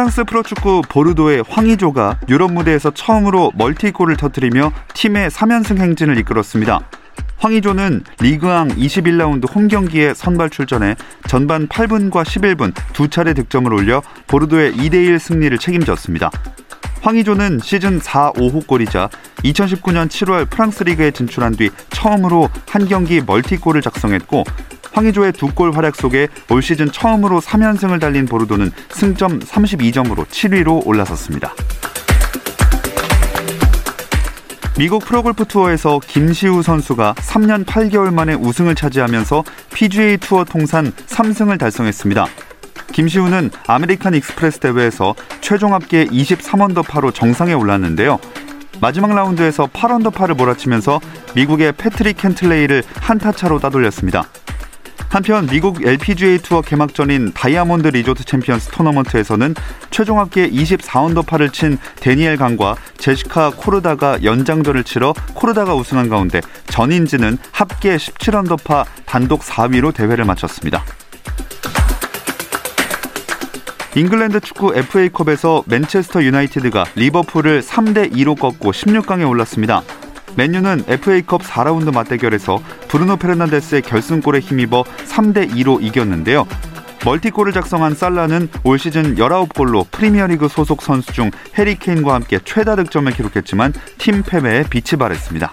프랑스 프로축구 보르도의 황의조가 유럽 무대에서 처음으로 멀티골을 터뜨리며 팀의 3연승 행진을 이끌었습니다. 황의조는 리그왕 21라운드 홈 경기에 선발 출전해 전반 8분과 11분 두 차례 득점을 올려 보르도의 2대1 승리를 책임졌습니다. 황의조는 시즌 4, 5호 골이자 2019년 7월 프랑스 리그에 진출한 뒤 처음으로 한 경기 멀티골을 작성했고 황의조의 두 골 활약 속에 올 시즌 처음으로 3연승을 달린 보르도는 승점 32점으로 7위로 올라섰습니다. 미국 프로골프 투어에서 김시우 선수가 3년 8개월 만에 우승을 차지하면서 PGA 투어 통산 3승을 달성했습니다. 김시우는 아메리칸 익스프레스 대회에서 최종 합계 23언더파로 정상에 올랐는데요. 마지막 라운드에서 8언더파를 몰아치면서 미국의 패트릭 캔틀레이를 한타 차로 따돌렸습니다. 한편 미국 LPGA 투어 개막전인 다이아몬드 리조트 챔피언스 토너먼트에서는 최종 합계 24언더파를 친 데니엘 강과 제시카 코르다가 연장전을 치러 코르다가 우승한 가운데 전인지는 합계 17언더파 단독 4위로 대회를 마쳤습니다. 잉글랜드 축구 FA컵에서 맨체스터 유나이티드가 리버풀을 3대 2로 꺾고 16강에 올랐습니다. 맨유는 FA컵 4라운드 맞대결에서 브루노 페르난데스의 결승골에 힘입어 3대 2로 이겼는데요. 멀티골을 작성한 살라는 올 시즌 19골로 프리미어리그 소속 선수 중 해리 케인과 함께 최다 득점을 기록했지만 팀 패배에 빛이 바랬습니다.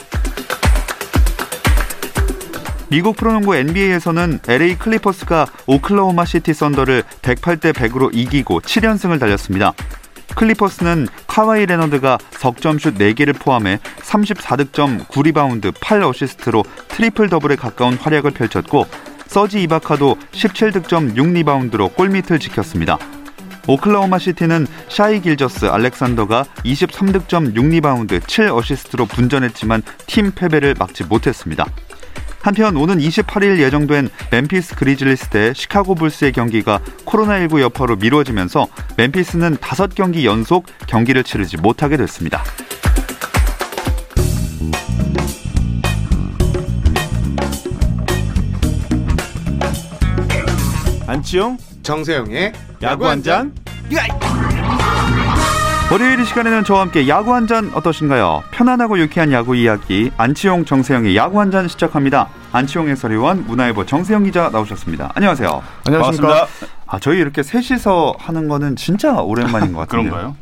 미국 프로농구 NBA에서는 LA 클리퍼스가 오클라호마 시티 썬더를 108대 100으로 이기고 7연승을 달렸습니다. 클리퍼스는 카와이 레너드가 석점슛 4개를 포함해 34득점 9리바운드 8어시스트로 트리플 더블에 가까운 활약을 펼쳤고 서지 이바카도 17득점 6리바운드로 골밑을 지켰습니다. 오클라호마 시티는 샤이 길저스 알렉산더가 23득점 6리바운드 7어시스트로 분전했지만 팀 패배를 막지 못했습니다. 한편 오는 28일 예정된 멤피스 그리즐리스 대 시카고 불스의 경기가 코로나19 여파로 미뤄지면서 멤피스는 5경기 연속 경기를 치르지 못하게 됐습니다. 안치용 정세영의 야구 한 잔. 월요일 이 시간에는 저와 함께 야구 한 잔 어떠신가요? 편안하고 유쾌한 야구 이야기 안치용 정세영의 야구 한 잔 시작합니다. 안치용 해설위원 문화일보 정세영 기자 나오셨습니다. 안녕하세요. 안녕하십니까. 반갑습니다. 아 저희 이렇게 셋이서 하는 거는 진짜 오랜만인 것 같은데요. 그런가요?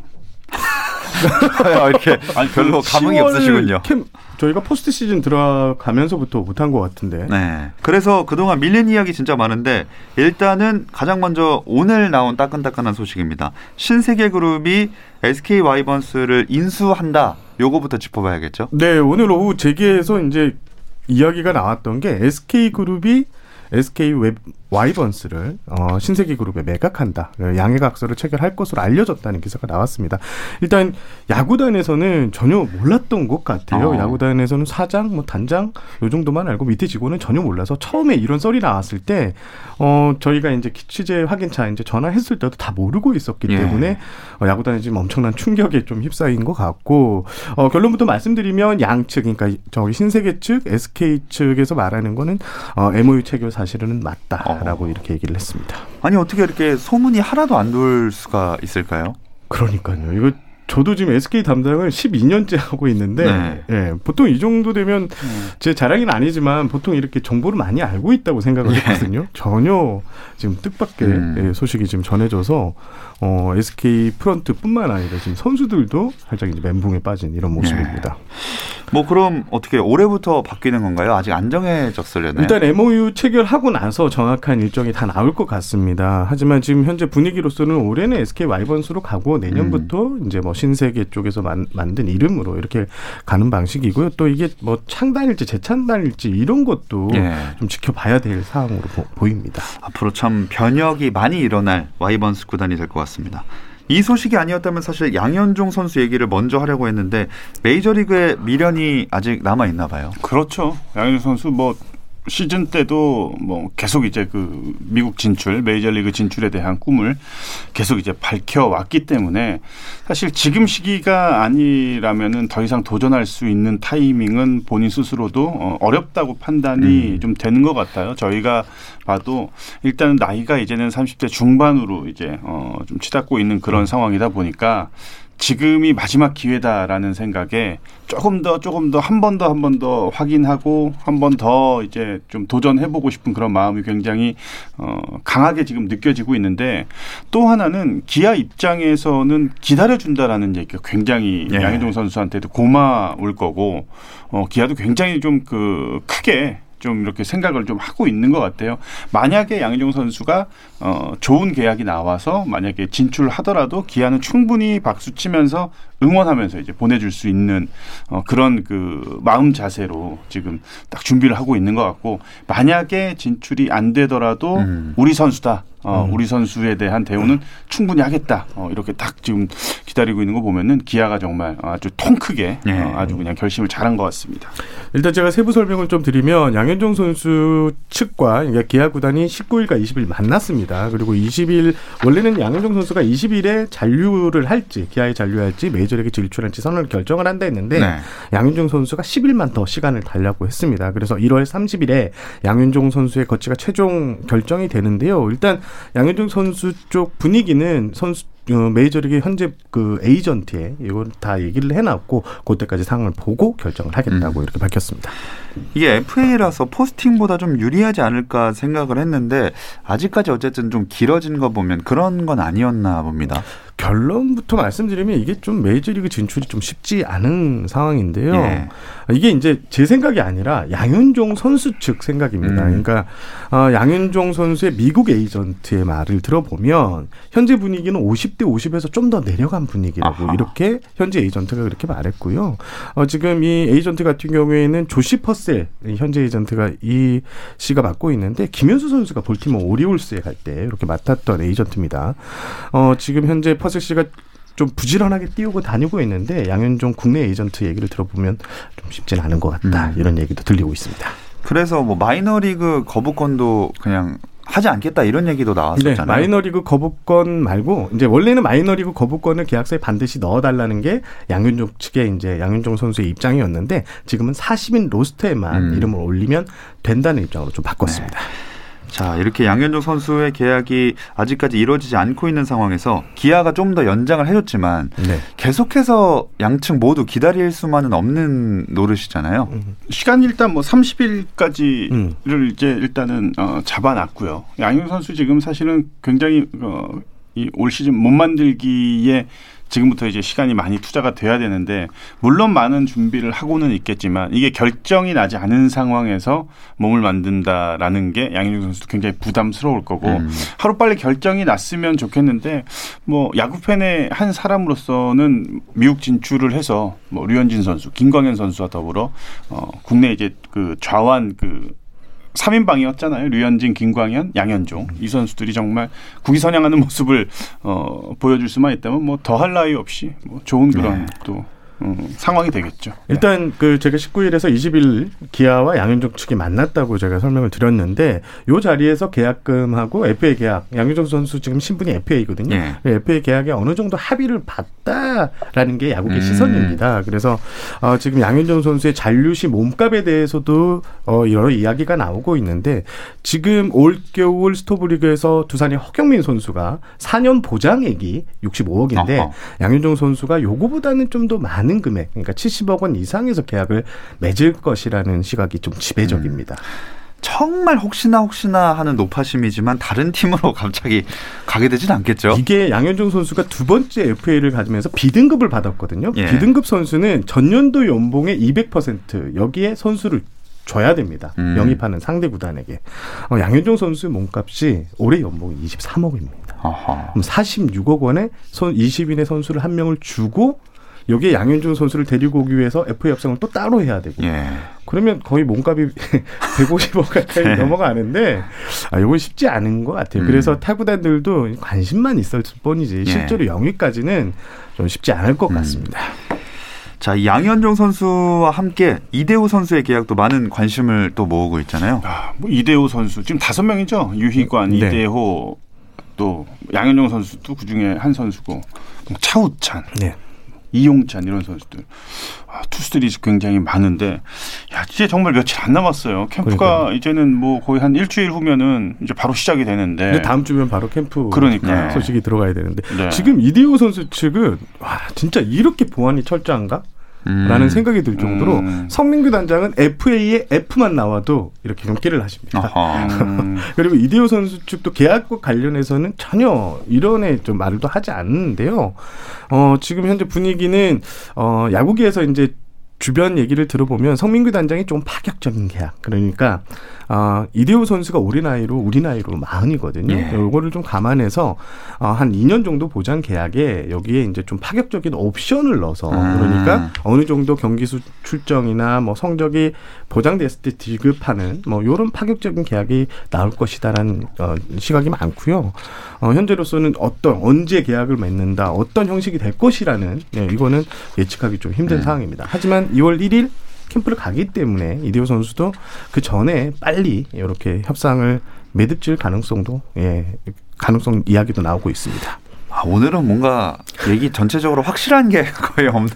이렇게 별로 감흥이 10월 없으시군요. 캠, 저희가 포스트 시즌 들어가면서부터 못한 것 같은데. 네. 그래서 그동안 밀린 이야기 진짜 많은데 일단은 가장 먼저 오늘 나온 따끈따끈한 소식입니다. 신세계 그룹이 SK 와이번스를 인수한다. 요거부터 짚어봐야겠죠. 네, 오늘 오후 재계에서 이제 이야기가 나왔던 게 SK 그룹이 SK 웹 와이번스를 어, 신세계 그룹에 매각한다. 양해각서를 체결할 것으로 알려졌다는 기사가 나왔습니다. 일단 야구단에서는 전혀 몰랐던 것 같아요. 어. 야구단에서는 사장, 뭐 단장 요 정도만 알고 밑에 직원은 전혀 몰라서 처음에 이런 썰이 나왔을 때 어, 저희가 이제 취재 확인차 이제 전화했을 때도 다 모르고 있었기 예. 때문에 어, 야구단이 지금 엄청난 충격에 좀 휩싸인 것 같고 어, 결론부터 말씀드리면 양측 그러니까 저기 신세계 측, SK 측에서 말하는 거는 어, MOU 체결 사실은 맞다 라고 이렇게 얘기를 했습니다. 아니 어떻게 이렇게 소문이 하나도 안 돌 수가 있을까요? 그러니까요. 이거 저도 지금 SK 담당을 12년째 하고 있는데 네. 예, 보통 이 정도 되면 제 자랑은 아니지만 보통 이렇게 정보를 많이 알고 있다고 생각을 예. 했거든요. 전혀 지금 뜻밖의 음. 예, 소식이 지금 전해져서 어, SK 프런트뿐만 아니라 지금 선수들도 살짝 이제 멘붕에 빠진 이런 모습입니다. 뭐 그럼 어떻게 올해부터 바뀌는 건가요? 아직 안 정해졌을려나요? 일단 MOU 체결하고 나서 정확한 일정이 다 나올 것 같습니다. 하지만 지금 현재 분위기로서는 올해는 SK 와이번스로 가고 내년부터 음. 이제 뭐 신세계 쪽에서 만, 만든 이름으로 이렇게 가는 방식이고요. 또 이게 뭐 창단일지 재창단일지 이런 것도 예. 좀 지켜봐야 될 사항으로 보, 입니다 앞으로 참 변혁이 많이 일어날 와이번스 구단이 될 것 같습니다. 이 소식이 아니었다면 사실 양현종 선수 얘기를 먼저 하려고 했는데 메이저리그의 미련이 아직 남아 있나 봐요. 그렇죠. 양현종 선수 뭐 시즌 때도 뭐 계속 이제 그 미국 진출, 메이저리그 진출에 대한 꿈을 계속 이제 밝혀왔기 때문에 사실 지금 시기가 아니라면은 더 이상 도전할 수 있는 타이밍은 본인 스스로도 어, 어렵다고 판단이 음. 좀 되는 것 같아요. 저희가 봐도 일단은 나이가 이제는 30대 중반으로 이제 어 좀 치닫고 있는 그런 음. 상황이다 보니까 지금이 마지막 기회다라는 생각에 조금 더 조금 더 한 번 더 한 번 더 확인하고 한 번 더 이제 좀 도전해 보고 싶은 그런 마음이 굉장히 어 강하게 지금 느껴지고 있는데 또 하나는 기아 입장에서는 기다려 준다라는 얘기가 굉장히 예. 양희종 선수한테도 고마울 거고 어 기아도 굉장히 좀 그 크게 좀 이렇게 생각을 좀 하고 있는 것 같아요. 만약에 양희종 선수가 어 좋은 계약이 나와서 만약에 진출하더라도 기아는 충분히 박수 치면서 응원하면서 이제 보내줄 수 있는 어 그런 그 마음 자세로 지금 딱 준비를 하고 있는 것 같고 만약에 진출이 안 되더라도 음. 우리 선수다. 어, 음. 우리 선수에 대한 대우는 충분히 하겠다. 어, 이렇게 딱 지금 기다리고 있는 거 보면은 기아가 정말 아주 통 크게 네. 어, 아주 그냥 결심을 잘한 것 같습니다. 일단 제가 세부 설명을 좀 드리면 양현종 선수 측과 그러니까 기아 구단이 19일과 20일 만났습니다. 그리고 20일 원래는 양현종 선수가 20일에 잔류를 할지 기아에 잔류할지 메이저리그 진출할지 선언을 결정을 한다 했는데 네. 양현종 선수가 10일만 더 시간을 달라고 했습니다. 그래서 1월 30일에 양현종 선수의 거치가 최종 결정이 되는데요. 일단 양현종 선수 쪽 분위기는 선수 어, 메이저리그 현재 그 에이전트에 이걸 다 얘기를 해놨고 그때까지 상황을 보고 결정을 하겠다고 음. 이렇게 밝혔습니다. 이게 FA라서 포스팅보다 좀 유리하지 않을까 생각을 했는데 아직까지 어쨌든 좀 길어진 거 보면 그런 건 아니었나 봅니다. 결론부터 말씀드리면 이게 좀 메이저리그 진출이 좀 쉽지 않은 상황인데요. 예. 이게 이제 제 생각이 아니라 양현종 선수 측 생각입니다. 음. 그러니까 어, 양현종 선수의 미국 에이전트의 말을 들어보면 현재 분위기는 50대 50에서 좀 더 내려간 분위기라고 아하. 이렇게 현재 에이전트가 그렇게 말했고요. 어, 지금 이 에이전트 같은 경우에는 조시 퍼셀 현재 에이전트가 이 씨가 맡고 있는데 김현수 선수가 볼티모 오리올스에 갈 때 이렇게 맡았던 에이전트입니다. 어, 지금 현재 퍼셀 씨가 좀 부지런하게 띄우고 다니고 있는데 양현종 국내 에이전트 얘기를 들어보면 좀 쉽진 않은 것 같다 음. 이런 얘기도 들리고 있습니다. 그래서 뭐 마이너리그 거부권도 그냥 하지 않겠다 이런 얘기도 나왔었잖아요. 네, 마이너리그 거부권 말고 이제 원래는 마이너리그 거부권을 계약서에 반드시 넣어달라는 게 양윤종 측의 이제 양윤종 선수의 입장이었는데 지금은 40인 로스터에만 음. 이름을 올리면 된다는 입장으로 좀 바꿨습니다. 네. 자, 이렇게 양현종 선수의 계약이 아직까지 이루어지지 않고 있는 상황에서 기아가 좀 더 연장을 해줬지만 네. 계속해서 양측 모두 기다릴 수만은 없는 노릇이잖아요. 음. 시간 일단 뭐 30일까지를 음. 이제 일단은 어, 잡아놨고요. 양현종 선수 지금 사실은 굉장히 어, 이올 시즌 못 만들기에 지금부터 이제 시간이 많이 투자가 돼야 되는데 물론 많은 준비를 하고는 있겠지만 이게 결정이 나지 않은 상황에서 몸을 만든다라는 게 양현종 선수도 굉장히 부담스러울 거고 음. 하루 빨리 결정이 났으면 좋겠는데 뭐 야구 팬의 한 사람으로서는 미국 진출을 해서 뭐 류현진 선수, 김광현 선수와 더불어 어 국내 이제 그 좌완 그 3인방이었잖아요. 류현진, 김광현, 양현종. 이 선수들이 정말 국위 선양하는 모습을 어, 보여줄 수만 있다면 뭐 더할 나위 없이 뭐 좋은 그런 네. 또 음, 상황이 되겠죠. 일단 그 제가 19일에서 20일 기아와 양현종 측이 만났다고 제가 설명을 드렸는데 요 자리에서 계약금하고 FA 계약 양현종 선수 지금 신분이 FA거든요. 예. FA 계약에 어느 정도 합의를 봤다라는 게 야구계 음. 시선입니다. 그래서 어, 지금 양현종 선수의 잔류시 몸값에 대해서도 어, 여러 이야기가 나오고 있는데 지금 올겨울 스토브리그에서 두산의 허경민 선수가 4년 보장액이 65억인데 어허. 양현종 선수가 요거보다는 좀 더 많은 많은 금액, 그러니까 70억 원 이상에서 계약을 맺을 것이라는 시각이 좀 지배적입니다. 음. 정말 혹시나 혹시나 하는 노파심이지만 다른 팀으로 갑자기 가게 되진 않겠죠. 이게 양현종 선수가 두 번째 FA를 가지면서 B등급을 받았거든요. 예. B등급 선수는 전년도 연봉의 200% 여기에 선수를 줘야 됩니다. 음. 영입하는 상대 구단에게. 어, 양현종 선수의 몸값이 올해 연봉이 23억입니다. 어허. 그럼 46억 원에 선 20인의 선수를 한 명을 주고 여기에 양현종 선수를 데리고 오기 위해서 FA 협상을 또 따로 해야 되고 예. 그러면 거의 몸값이 150억 가까이 네. 넘어가는데 아 이건 쉽지 않은 것 같아요. 음. 그래서 타구단들도 관심만 있을 뿐이지 예. 실제로 영위까지는 좀 쉽지 않을 것 음. 같습니다. 자, 이 양현종 선수와 함께 이대호 선수의 계약도 많은 관심을 또 모으고 있잖아요. 아, 뭐 이대호 선수 지금 다섯 명이죠. 유희관, 네. 이대호 또 양현종 선수도 그 중에 한 선수고 뭐 차우찬, 네. 이용찬 이런 선수들 아, 투수들이 굉장히 많은데 야 이제 정말 며칠 안 남았어요. 캠프가 그러니까요. 이제는 뭐 거의 한 일주일 후면은 이제 바로 시작이 되는데 다음 주면 바로 캠프 그러니까요. 소식이 들어가야 되는데 네. 지금 이대호 선수 측은 와 진짜 이렇게 보안이 철저한가? 음. 라는 생각이 들 정도로 음. 성민규 단장은 FA에 F만 나와도 이렇게 경기를 하십니다. 음, 그리고 이대호 선수 측도 계약과 관련해서는 전혀 이런에 좀 말도 하지 않는데요. 어, 지금 현재 분위기는 어, 야구계에서 이제 주변 얘기를 들어보면 성민규 단장이 좀 파격적인 계약. 그러니까 아, 이대호 선수가 우리 나이로 우리 나이로 마흔이거든요. 예. 요거를 좀 감안해서 어, 한 2년 정도 보장 계약에 여기에 이제 좀 파격적인 옵션을 넣어서 음. 그러니까 어느 정도 경기 수 출정이나 뭐 성적이 보장됐을 때 지급하는 뭐 요런 파격적인 계약이 나올 것이다라는 어, 시각이 많고요. 어, 현재로서는 어떤 언제 계약을 맺는다, 어떤 형식이 될 것이라는 예, 이거는 예측하기 좀 힘든 음. 상황입니다. 하지만 2월 1일 캠프를 가기 때문에 이대호 선수도 그 전에 빨리 이렇게 협상을 매듭질 가능성도 예 가능성 이야기도 나오고 있습니다. 아, 오늘은 뭔가 얘기 전체적으로 확실한 게 거의 없는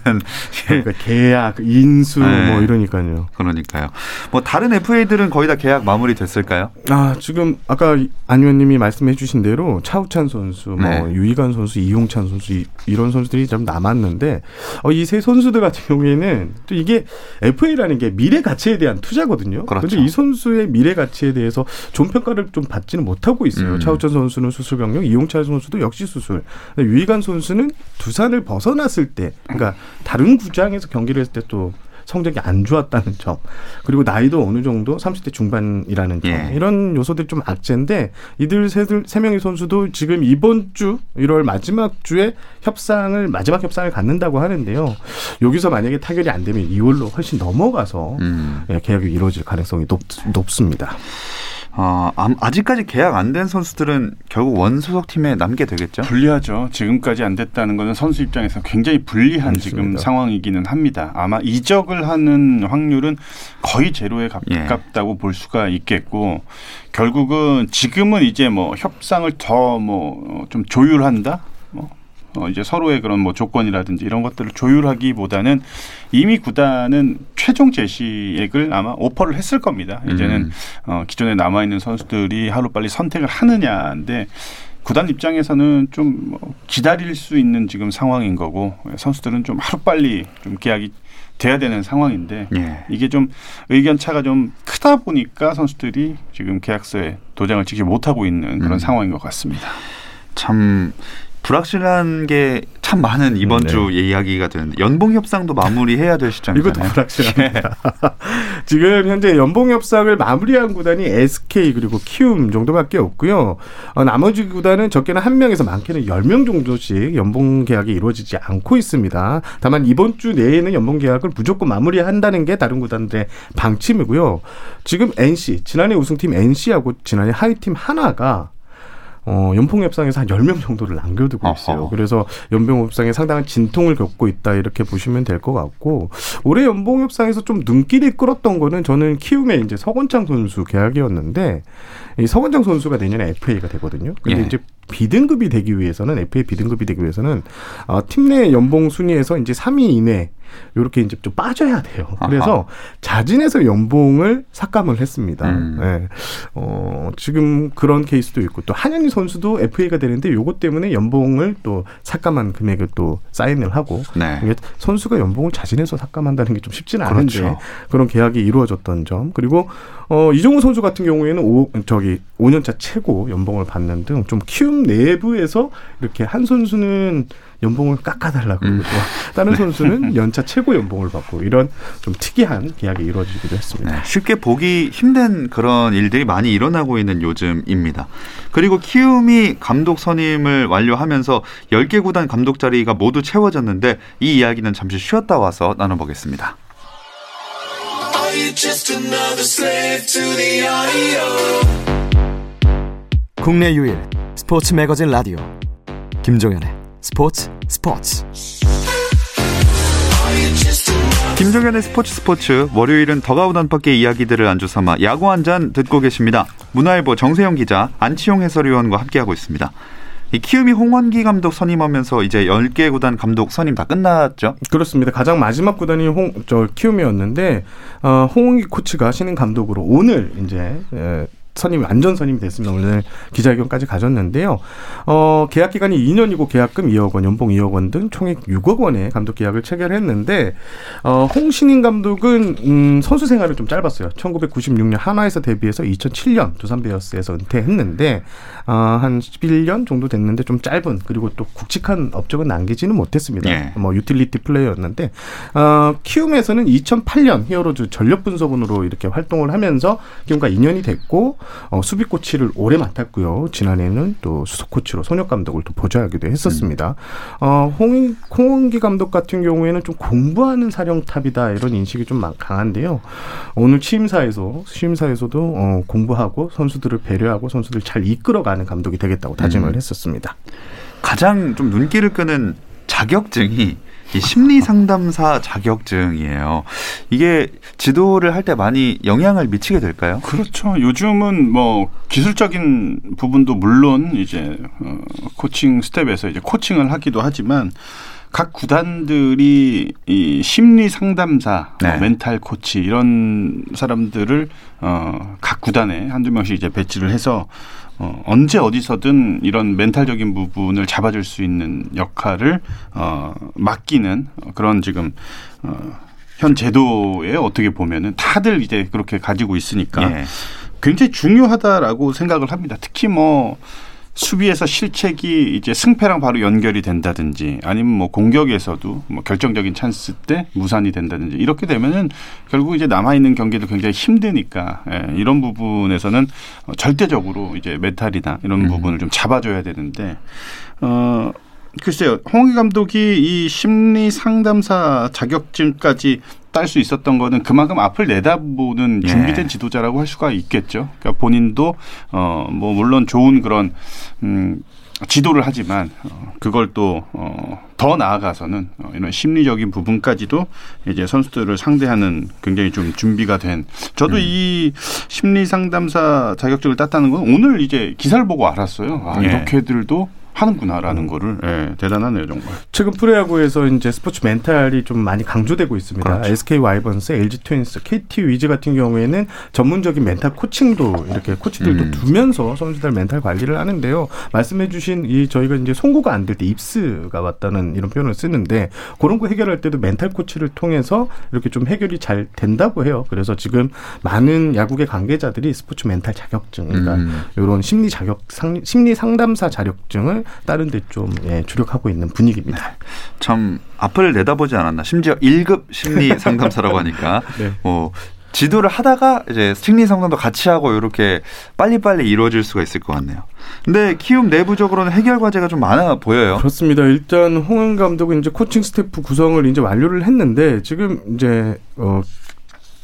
예. 그러니까 계약, 인수 네. 뭐 이러니까요. 그러니까요. 뭐 다른 FA들은 거의 다 계약 마무리 됐을까요? 아 지금 아까 안 의원님이 말씀해주신 대로 차우찬 선수, 뭐 네. 유희관 선수, 이용찬 선수 이, 이런 선수들이 좀 남았는데 어, 이 세 선수들 같은 경우에는 또 이게 FA라는 게 미래 가치에 대한 투자거든요. 그렇죠. 그런데 이 선수의 미래 가치에 대해서 좋은 평가를 좀 받지는 못하고 있어요. 음. 차우찬 선수는 수술 병력, 이용찬 선수도 역시 수술. 유희관 선수는 두산을 벗어났을 때, 그러니까 다른 구장에서 경기를 했을 때 또 성적이 안 좋았다는 점 그리고 나이도 어느 정도 30대 중반이라는 점 예. 이런 요소들이 좀 악재인데 이들 세들 세 명의 선수도 지금 이번 주 1월 마지막 주에 협상을 마지막 협상을 갖는다고 하는데요 여기서 만약에 타결이 안 되면 2월로 훨씬 넘어가서 음. 예, 계약이 이루어질 가능성이 높, 높습니다. 어, 암- 아직까지 계약 안 된 선수들은 결국 원소속 팀에 남게 되겠죠? 불리하죠. 지금까지 안 됐다는 것은 선수 입장에서 굉장히 불리한 지금 맞습니다. 상황이기는 합니다. 아마 이적을 하는 확률은 거의 제로에 예. 가깝다고 볼 수가 있겠고 결국은 지금은 이제 뭐 협상을 더 뭐 좀 조율한다. 뭐 어, 이제 서로의 그런 뭐 조건이라든지 이런 것들을 조율하기보다는 이미 구단은 최종 제시액을 아마 오퍼를 했을 겁니다. 이제는 음. 어, 기존에 남아 있는 선수들이 하루 빨리 선택을 하느냐인데 구단 입장에서는 좀뭐 기다릴 수 있는 지금 상황인 거고 선수들은 좀 하루 빨리 좀 계약이 돼야 되는 상황인데 예. 이게 좀 의견 차가 좀 크다 보니까 선수들이 지금 계약서에 도장을 찍지 못하고 있는 그런 음. 상황인 것 같습니다. 참 불확실한 게 참 많은 이번 네. 주 이야기가 되는데 연봉 협상도 마무리해야 될 이것도 시점이잖아요. 불확실합니다. 지금 현재 연봉 협상을 마무리한 구단이 SK 그리고 키움 정도밖에 없고요. 어, 나머지 구단은 적게는 한 명에서 많게는 열 명 정도씩 연봉 계약이 이루어지지 않고 있습니다. 다만 이번 주 내에는 연봉 계약을 무조건 마무리한다는 게 다른 구단들의 방침이고요. 지금 NC 지난해 우승팀 NC하고 지난해 하위팀 하나가 어, 연봉 협상에서 한 10명 정도를 남겨두고 있어요. 어허. 그래서 연봉 협상에 상당한 진통을 겪고 있다 이렇게 보시면 될 것 같고 올해 연봉 협상에서 좀 눈길이 끌었던 거는 저는 키움의 이제 서건창 선수 계약이었는데 이 서건창 선수가 내년에 FA가 되거든요. 근데 예. 이제 B등급이 되기 위해서는 FA B등급이 되기 위해서는 어, 팀내 연봉 순위에서 이제 3위 이내 요렇게 이제 좀 빠져야 돼요. 그래서 아하. 자진해서 연봉을 삭감을 했습니다. 음. 네. 어, 지금 그런 케이스도 있고 또 한현희 선수도 FA가 되는데 요것 때문에 연봉을 또 삭감한 금액을 또 사인을 하고 네. 선수가 연봉을 자진해서 삭감한다는 게 좀 쉽지는 않은데 그렇죠. 그런 계약이 이루어졌던 점 그리고 어, 이종우 선수 같은 경우에는 오, 저기 5년차 최고 연봉을 받는 등 좀 키움 내부에서 이렇게 한 선수는 연봉을 깎아달라고 음. 다른 선수는 연차 최고 연봉을 받고 이런 좀 특이한 계약이 이루어지기도 했습니다. 네, 쉽게 보기 힘든 그런 일들이 많이 일어나고 있는 요즘입니다. 그리고 키움이 감독 선임을 완료하면서 10개 구단 감독 자리가 모두 채워졌는데 이 이야기는 잠시 쉬었다 와서 나눠보겠습니다. 국내 유일 스포츠 매거진 라디오 김종현의 스포츠 스포츠 김종현의 스포츠 스포츠 월요일은 더가우 단밖의 이야기들을 안주 삼아 야구 한 잔 듣고 계십니다. 문화일보 정세영 기자 안치용 해설위원과 함께하고 있습니다. 이 키움이 홍원기 감독 선임하면서 이제 10개 구단 감독 선임 다 끝났죠? 그렇습니다. 가장 마지막 구단이 홍, 저 키움이었는데, 어, 홍원기 코치가 신임 감독으로 오늘 이제, 에, 선임이 완전 선임이 됐습니다. 오늘 기자회견까지 가졌는데요. 어, 계약 기간이 2년이고 계약금 2억 원, 연봉 2억 원 등 총액 6억 원의 감독 계약을 체결했는데 어, 홍 신임 감독은 음, 선수 생활을 좀 짧았어요. 1996년 한화에서 데뷔해서 2007년 두산 베어스에서 은퇴했는데 어, 한 11년 정도 됐는데 좀 짧은 그리고 또 굵직한 업적은 남기지는 못했습니다. 예. 뭐 유틸리티 플레이어였는데 어, 키움에서는 2008년 히어로즈 전력 분석원으로 이렇게 활동을 하면서 키움과 2년이 됐고 어, 수비 코치를 오래 맡았고요. 지난해는 또 수석 코치로 손혁 감독을 또 보좌하기도 했었습니다. 음. 어, 홍, 홍원기 감독 같은 경우에는 좀 공부하는 사령탑이다 이런 인식이 좀 강한데요. 오늘 취임사에서 취임사에서도 어, 공부하고 선수들을 배려하고 선수들 잘 이끌어가는 감독이 되겠다고 다짐을 음. 했었습니다. 가장 좀 눈길을 끄는 자격증이 이 심리 상담사 자격증이에요. 이게 지도를 할 때 많이 영향을 미치게 될까요? 그렇죠. 요즘은 뭐 기술적인 부분도 물론 이제 어, 코칭 스텝에서 이제 코칭을 하기도 하지만 각 구단들이 이 심리 상담사, 뭐 네. 뭐 멘탈 코치 이런 사람들을 어, 각 구단에 한두 명씩 이제 배치를 해서 어, 언제 어디서든 이런 멘탈적인 부분을 잡아줄 수 있는 역할을 어, 맡기는 그런 지금 어, 현 제도에 어떻게 보면은 다들 이제 그렇게 가지고 있으니까 예. 굉장히 중요하다라고 생각을 합니다. 특히 뭐 수비에서 실책이 이제 승패랑 바로 연결이 된다든지 아니면 뭐 공격에서도 뭐 결정적인 찬스 때 무산이 된다든지 이렇게 되면은 결국 이제 남아 있는 경기도 굉장히 힘드니까 예, 이런 부분에서는 절대적으로 이제 메탈이나 이런 음. 부분을 좀 잡아줘야 되는데 어 글쎄요 홍기 감독이 이 심리 상담사 자격증까지 딸 수 있었던 거는 그만큼 앞을 내다보는 예. 준비된 예. 지도자라고 할 수가 있겠죠. 그러니까 본인도 어뭐 물론 좋은 그런 음 지도를 하지만 어, 그걸 또더 어, 나아가서는 어, 이런 심리적인 부분까지도 이제 선수들을 상대하는 굉장히 좀 준비가 된 저도 음. 이 심리 상담사 자격증을 땄다는 건 오늘 이제 기사를 보고 알았어요. 아, 예. 이렇게들도 하는구나라는 음. 거를 예, 대단하네요 정말. 최근 프로야구에서 이제 스포츠 멘탈이 좀 많이 강조되고 있습니다. 그렇죠. SK 와이번스, LG 트윈스, KT 위즈 같은 경우에는 전문적인 멘탈 코칭도 이렇게 코치들도 음. 두면서 선수들 멘탈 관리를 하는데요. 말씀해주신 이 저희가 이제 송구가 안 될 때 입스가 왔다는 이런 표현을 쓰는데 그런 거 해결할 때도 멘탈 코치를 통해서 이렇게 좀 해결이 잘 된다고 해요. 그래서 지금 많은 야구계 관계자들이 스포츠 멘탈 자격증, 그러니까 음. 이런 심리 자격 상, 심리 상담사 자격증을 다른 데 좀 예, 주력하고 있는 분위기입니다. 네. 참 앞을 내다보지 않았나. 심지어 1급 심리 상담사라고 하니까 네. 뭐 지도를 하다가 이제 심리 상담도 같이 하고 이렇게 빨리빨리 이루어질 수가 있을 것 같네요. 근데 키움 내부적으로는 해결 과제가 좀 많아 보여요. 그렇습니다. 일단 홍원기 감독은 이제 코칭 스태프 구성을 이제 완료를 했는데 지금 이제 어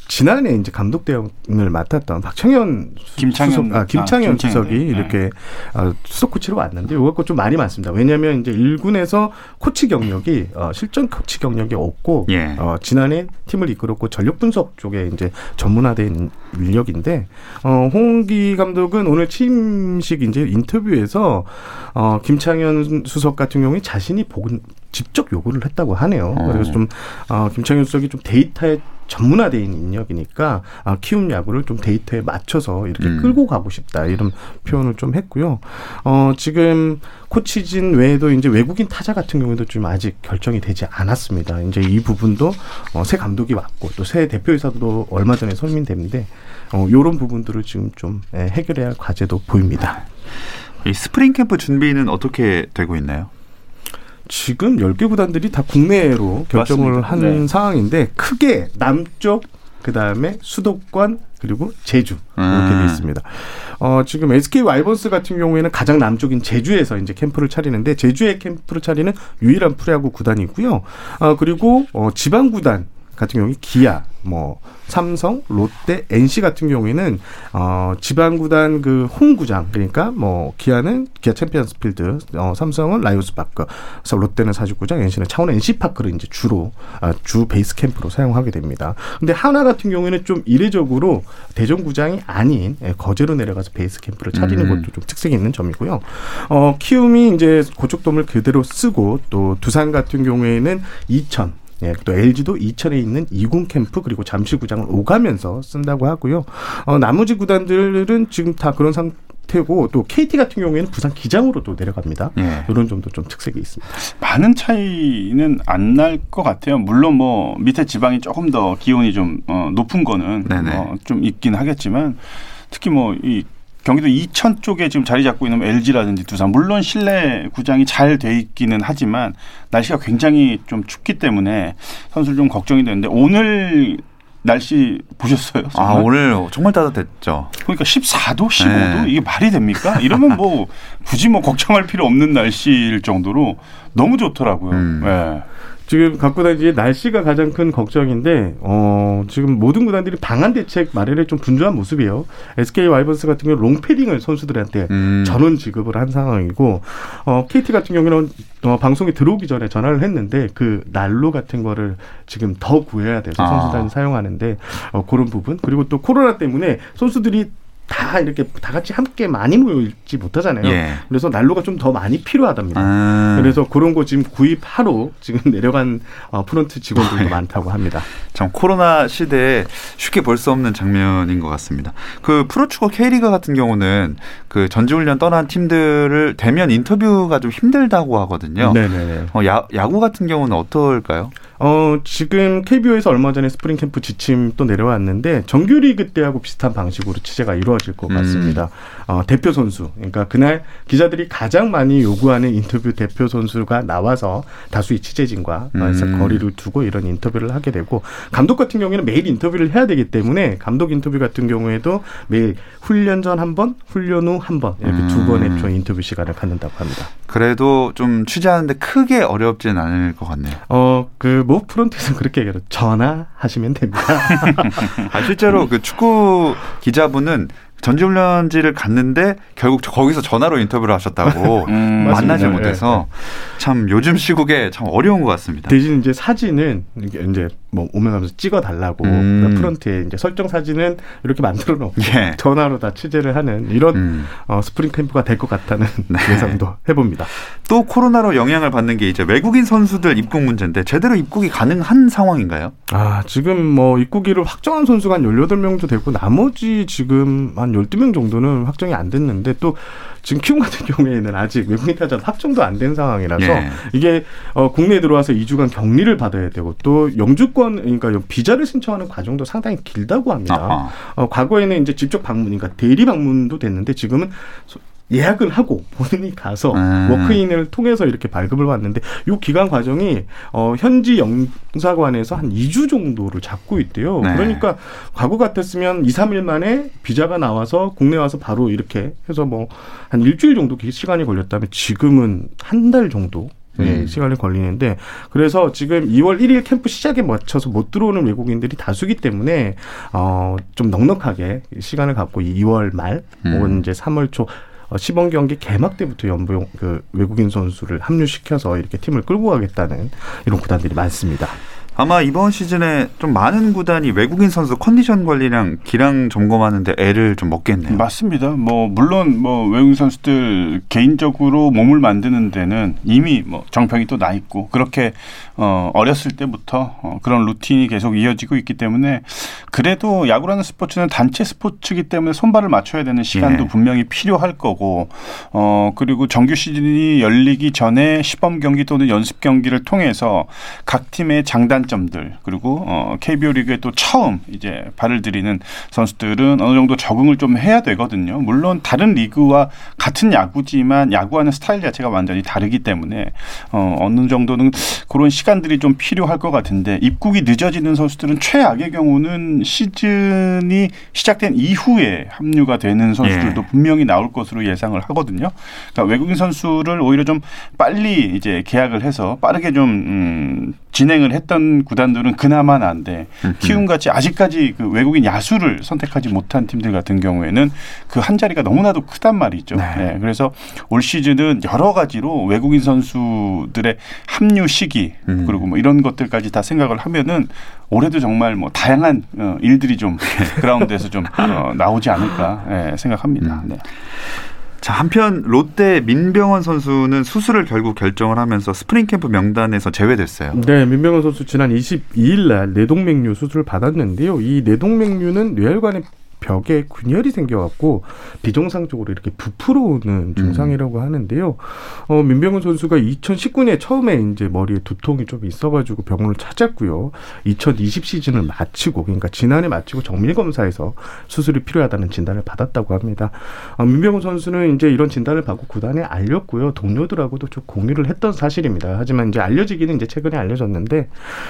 지난해 이제 감독 대행을 맡았던 박창현 김창현 수석, 아, 김창현 아, 수석이 네. 이렇게 어, 수석 코치로 왔는데 이거 갖고 좀 말이 많습니다. 왜냐하면 이제 1군에서 코치 경력이 어, 실전 코치 경력이 없고 예. 어, 지난해 팀을 이끌었고 전력 분석 쪽에 이제 전문화된 인력인데 어, 홍기 감독은 오늘 취임식 이제 인터뷰에서 어, 김창현 수석 같은 경우에 자신이 보고 직접 요구를 했다고 하네요. 어. 그래서 좀 어, 김창현 수석이 좀 데이터에 전문화된 인력이니까 아, 키움 야구를 좀 데이터에 맞춰서 이렇게 음. 끌고 가고 싶다 이런 표현을 좀 했고요. 어, 지금 코치진 외에도 이제 외국인 타자 같은 경우에도 좀 아직 결정이 되지 않았습니다. 이제 이 부분도 어, 새 감독이 왔고 또 새 대표이사도 얼마 전에 선임됐는데 어, 이런 부분들을 지금 좀 예, 해결해야 할 과제도 보입니다. 이 스프링 캠프 준비는 어떻게 되고 있나요? 지금 10개 구단들이 다 국내로 결정을 맞습니다. 한 네. 상황인데 크게 남쪽 그다음에 수도권 그리고 제주 이렇게 음. 돼 있습니다. 어, 지금 SK 와이번스 같은 경우에는 가장 남쪽인 제주에서 이제 캠프를 차리는데 제주에 캠프를 차리는 유일한 프로야구 구단이고요. 어, 그리고 어, 지방 구단 같은 경우에 기아, 뭐 삼성, 롯데, NC 같은 경우에는 어 지방 구단 그 홈구장 그러니까 뭐 기아는 기아 챔피언스필드, 어 삼성은 라이온스 파크, 그래서 롯데는 사직구장, NC는 창원 NC 파크를 이제 주로 아, 주 베이스 캠프로 사용하게 됩니다. 근데 한화 같은 경우에는 좀 이례적으로 대전 구장이 아닌 예, 거제로 내려가서 베이스 캠프를 차리는 음. 것도 좀 특색이 있는 점이고요. 어 키움이 이제 고척돔을 그대로 쓰고 또 두산 같은 경우에는 이천 예, 또 LG도 이천에 있는 이군 캠프 그리고 잠실구장을 오가면서 쓴다고 하고요. 어, 나머지 구단들은 지금 다 그런 상 태고 또 KT 같은 경우에는 부산 기장으로 또 내려갑니다. 예. 이런 점도 좀 특색이 있습니다. 많은 차이는 안 날 것 같아요. 물론 뭐 밑에 지방이 조금 더 기온이 좀 어, 높은 거는. 어, 좀 있긴 하겠지만 특히 뭐 이 경기도 이천 쪽에 지금 자리 잡고 있는 LG라든지 두산 물론 실내 구장이 잘 돼 있기는 하지만 날씨가 굉장히 좀 춥기 때문에 선수들 좀 걱정이 되는데 오늘 날씨 보셨어요? 아 정말? 오늘 정말 따뜻했죠. 그러니까 14도, 15도 네. 이게 말이 됩니까? 이러면 뭐 굳이 뭐 걱정할 필요 없는 날씨일 정도로 너무 좋더라고요. 음. 네. 지금 갖고 다니지 날씨가 가장 큰 걱정인데 어 지금 모든 구단들이 방한 대책 마련에 좀 분주한 모습이에요. SK 와이번스 같은 경우 롱패딩을 선수들한테 음. 전원 지급을 한 상황이고 어 KT 같은 경우는 어 방송에 들어오기 전에 전화를 했는데 그 난로 같은 거를 지금 더 구해야 돼서 아. 선수단이 사용하는데 어 그런 부분 그리고 또 코로나 때문에 선수들이 다 이렇게 다 같이 함께 많이 모이지 못하잖아요. 예. 그래서 난로가 좀 더 많이 필요하답니다. 아, 그래서 그런 거 지금 구입하러 지금 내려간 어, 프런트 직원들도 많다고 합니다. 참 코로나 시대에 쉽게 볼 수 없는 장면인 것 같습니다. 그 프로축구 K리그 같은 경우는 그 전지훈련 떠난 팀들을 대면 인터뷰가 좀 힘들다고 하거든요. 네네네. 어, 야, 야구 같은 경우는 어떨까요? 어, 지금 KBO에서 얼마 전에 스프링 캠프 지침 또 내려왔는데 정규리그 때하고 비슷한 방식으로 취재가 이루어질 것 음. 같습니다. 어, 대표 선수. 그러니까 그날 기자들이 가장 많이 요구하는 인터뷰 대표 선수가 나와서 다수의 취재진과 음. 거리를 두고 이런 인터뷰를 하게 되고 감독 같은 경우에는 매일 인터뷰를 해야 되기 때문에 감독 인터뷰 같은 경우에도 매일 훈련 전 한 번, 훈련 후 한 번 이렇게 두 음. 번의 좀 인터뷰 시간을 갖는다고 합니다. 그래도 좀 취재하는데 크게 어렵진 않을 것 같네요. 어, 그, 모 프론트에서 그렇게 얘기해요. 전화하시면 됩니다. 아, 실제로 그 축구 기자분은 전지훈련지를 갔는데 결국 저- 거기서 전화로 인터뷰를 하셨다고 음, 만나지 맞습니다. 못해서 참 요즘 시국에 참 어려운 것 같습니다. 대신 이제 사진은 이제 뭐 오면 가면서 찍어 달라고 음. 그러니까 프런트에 이제 설정 사진은 이렇게 만들어 놓고 예. 전화로 다 취재를 하는 이런 음. 어, 스프링 캠프가 될 것 같다는 네. 예상도 해봅니다. 또 코로나로 영향을 받는 게 이제 외국인 선수들 입국 문제인데 제대로 입국이 가능한 상황인가요? 아, 지금 뭐 입국일을 확정한 선수가 한 18명도 되고 나머지 지금 한 12명 정도는 확정이 안 됐는데 또 지금 키움 같은 경우에는 아직 외국인 타자 확정도 안 된 상황이라서 예. 이게 어, 국내에 들어와서 2주간 격리를 받아야 되고 또 영주권 그러니까 비자를 신청하는 과정도 상당히 길다고 합니다. 아하. 어, 과거에는 이제 직접 방문, 그러니까 대리 방문도 됐는데 지금은 소- 예약을 하고 본인이 가서 음. 워크인을 통해서 이렇게 발급을 받는데 이 기간 과정이 어, 현지 영사관에서 한 2주 정도를 잡고 있대요. 네. 그러니까 과거 같았으면 2, 3일 만에 비자가 나와서 국내 와서 바로 이렇게 해서 뭐 한 일주일 정도 기- 시간이 걸렸다면 지금은 한 달 정도 네, 음. 시간이 걸리는데 그래서 지금 2월 1일 캠프 시작에 맞춰서 못 들어오는 외국인들이 다수기 때문에 어, 좀 넉넉하게 시간을 갖고 2월 말 음. 혹은 이제 3월 초 어, 시범 경기 개막 때부터 연봉 그 외국인 선수를 합류시켜서 이렇게 팀을 끌고 가겠다는 이런 구단들이 많습니다. 아마 이번 시즌에 좀 많은 구단이 외국인 선수 컨디션 관리랑 기량 점검하는데 애를 좀 먹겠네요. 맞습니다. 뭐 물론 뭐 외국인 선수들 개인적으로 몸을 만드는 데는 이미 뭐 정평이 또 나 있고 그렇게 어 어렸을 때부터 어 그런 루틴이 계속 이어지고 있기 때문에 그래도 야구라는 스포츠는 단체 스포츠이기 때문에 손발을 맞춰야 되는 시간도 예. 분명히 필요할 거고 어 그리고 정규 시즌이 열리기 전에 시범 경기 또는 연습 경기를 통해서 각 팀의 장단 점들 그리고 어 KBO 리그에 또 처음 이제 발을 들이는 선수들은 어느 정도 적응을 좀 해야 되거든요. 물론 다른 리그와 같은 야구지만 야구하는 스타일 자체가 완전히 다르기 때문에 어 어느 정도는 그런 시간들이 좀 필요할 것 같은데 입국이 늦어지는 선수들은 최악의 경우는 시즌이 시작된 이후에 합류가 되는 선수들도 예. 분명히 나올 것으로 예상을 하거든요. 그러니까 외국인 선수를 오히려 좀 빨리 이제 계약을 해서 빠르게 좀 음, 진행을 했던 구단들은 그나마 나은데 키움같이 아직까지 그 외국인 야수를 선택하지 못한 팀들 같은 경우에는 그 한 자리가 너무나도 크단 말이죠. 네. 네, 그래서 올 시즌은 여러 가지로 외국인 선수들의 합류 시기 음. 그리고 뭐 이런 것들까지 다 생각을 하면은 올해도 정말 뭐 다양한 어, 일들이 좀 그라운드에서 좀 어, 나오지 않을까 예, 생각합니다. 음. 네. 자 한편 롯데 민병헌 선수는 수술을 결국 결정을 하면서 스프링 캠프 명단에서 제외됐어요. 네, 민병헌 선수 지난 22일 날 뇌동맥류 수술을 받았는데요. 이 뇌동맥류는 뇌혈관에 벽에 균열이 생겨갖고 비정상적으로 이렇게 부풀어 오는 증상이라고 하는데요. 어, 민병헌 선수가 2019년에 처음에 이제 머리에 두통이 좀 있어가지고 병원을 찾았고요. 2020 시즌을 마치고 그러니까 지난해 마치고 정밀 검사에서 수술이 필요하다는 진단을 받았다고 합니다. 어, 민병헌 선수는 이제 이런 진단을 받고 구단에 알렸고요. 동료들하고도 좀 공유를 했던 사실입니다. 하지만 이제 알려지기는 이제 최근에 알려졌는데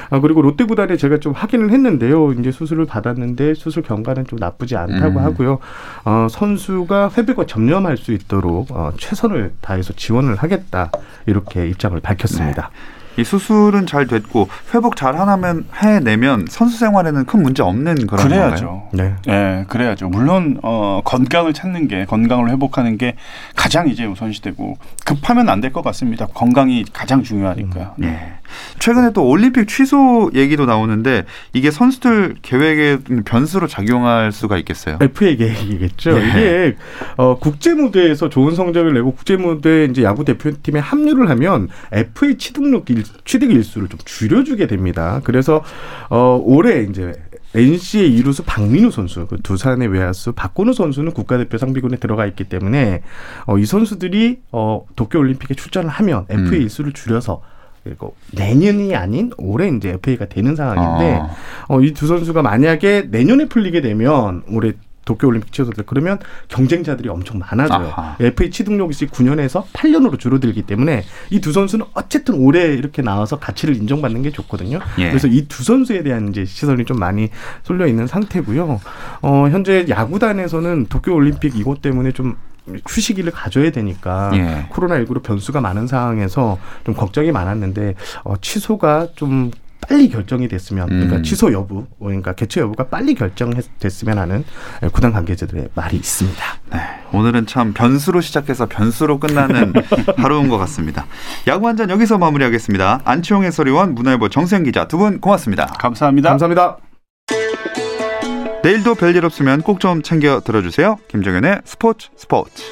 아, 그리고 롯데 구단에 제가 좀 확인을 했는데요. 이제 수술을 받았는데 수술 경과는 좀 나쁘지 않다고 음. 하고요. 어, 선수가 회복과 전념할 수 있도록 어, 최선을 다해서 지원을 하겠다 이렇게 입장을 밝혔습니다. 이 수술은 잘 됐고 회복 잘 하나면 해내면 선수 생활에는 큰 문제 없는 그런? 그래야죠. 네. 예, 그래야죠. 물론 어, 건강을 찾는 게 건강을 회복하는 게 가장 이제 우선시되고 급하면 안 될 것 같습니다. 건강이 가장 중요하니까요. 예. 최근에 또 올림픽 취소 얘기도 나오는데 이게 선수들 계획에 변수로 작용할 수가 있겠어요. FA 계획이겠죠. 예. 이게 어, 국제 무대에서 좋은 성적을 내고 국제 무대에 이제 야구 대표팀에 합류를 하면 FA 취득력 일, 취득 일수를 좀 줄여주게 됩니다. 그래서 어, 올해 이제 NC의 이루수 박민우 선수, 그 두산의 외야수 박건우 선수는 국가대표 상비군에 들어가 있기 때문에 어, 이 선수들이 어, 도쿄올림픽에 출전을 하면 FA 음. 일수를 줄여서 그리고 내년이 아닌 올해 이제 FA가 되는 상황인데 아. 어, 이 두 선수가 만약에 내년에 풀리게 되면 올해 도쿄올림픽 취소될 그러면 경쟁자들이 엄청 많아져요. 아하. FA 취득력이 9년에서 8년으로 줄어들기 때문에 이 두 선수는 어쨌든 올해 이렇게 나와서 가치를 인정받는 게 좋거든요. 예. 그래서 이 두 선수에 대한 이제 시선이 좀 많이 쏠려 있는 상태고요. 어, 현재 야구단에서는 도쿄올림픽 이것 때문에 좀 휴식일을 가져야 되니까 예. 코로나19로 변수가 많은 상황에서 좀 걱정이 많았는데 어, 취소가 좀 빨리 결정이 됐으면 그러니까 음. 취소 여부 그러니까 개최 여부가 빨리 결정됐으면 하는 구단 관계자들의 말이 있습니다. 네, 오늘은 참 변수로 시작해서 변수로 끝나는 하루인 것 같습니다. 야구 한 잔 여기서 마무리하겠습니다. 안치홍 해설위원, 문화일보 정세영 기자 두 분 고맙습니다. 감사합니다. 감사합니다. 내일도 별일 없으면 꼭 좀 챙겨 들어주세요. 김정현의 스포츠 스포츠.